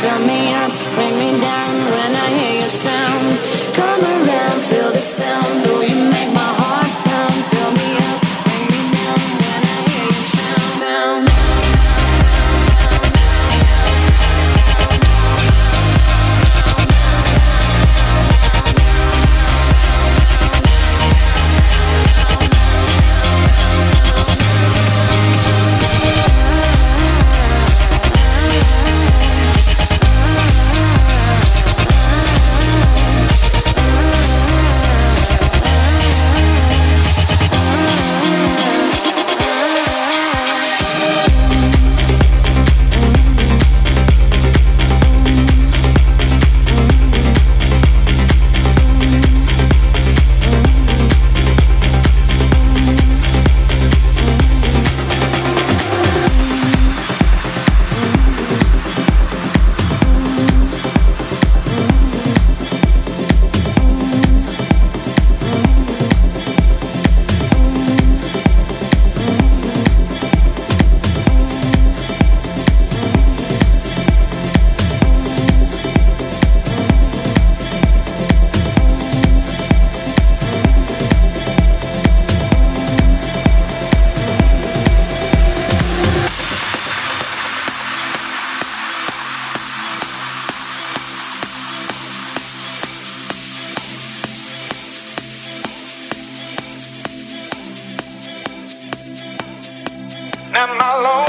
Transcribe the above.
fill me up, bring me down when I hear your sound. Come around. am alone.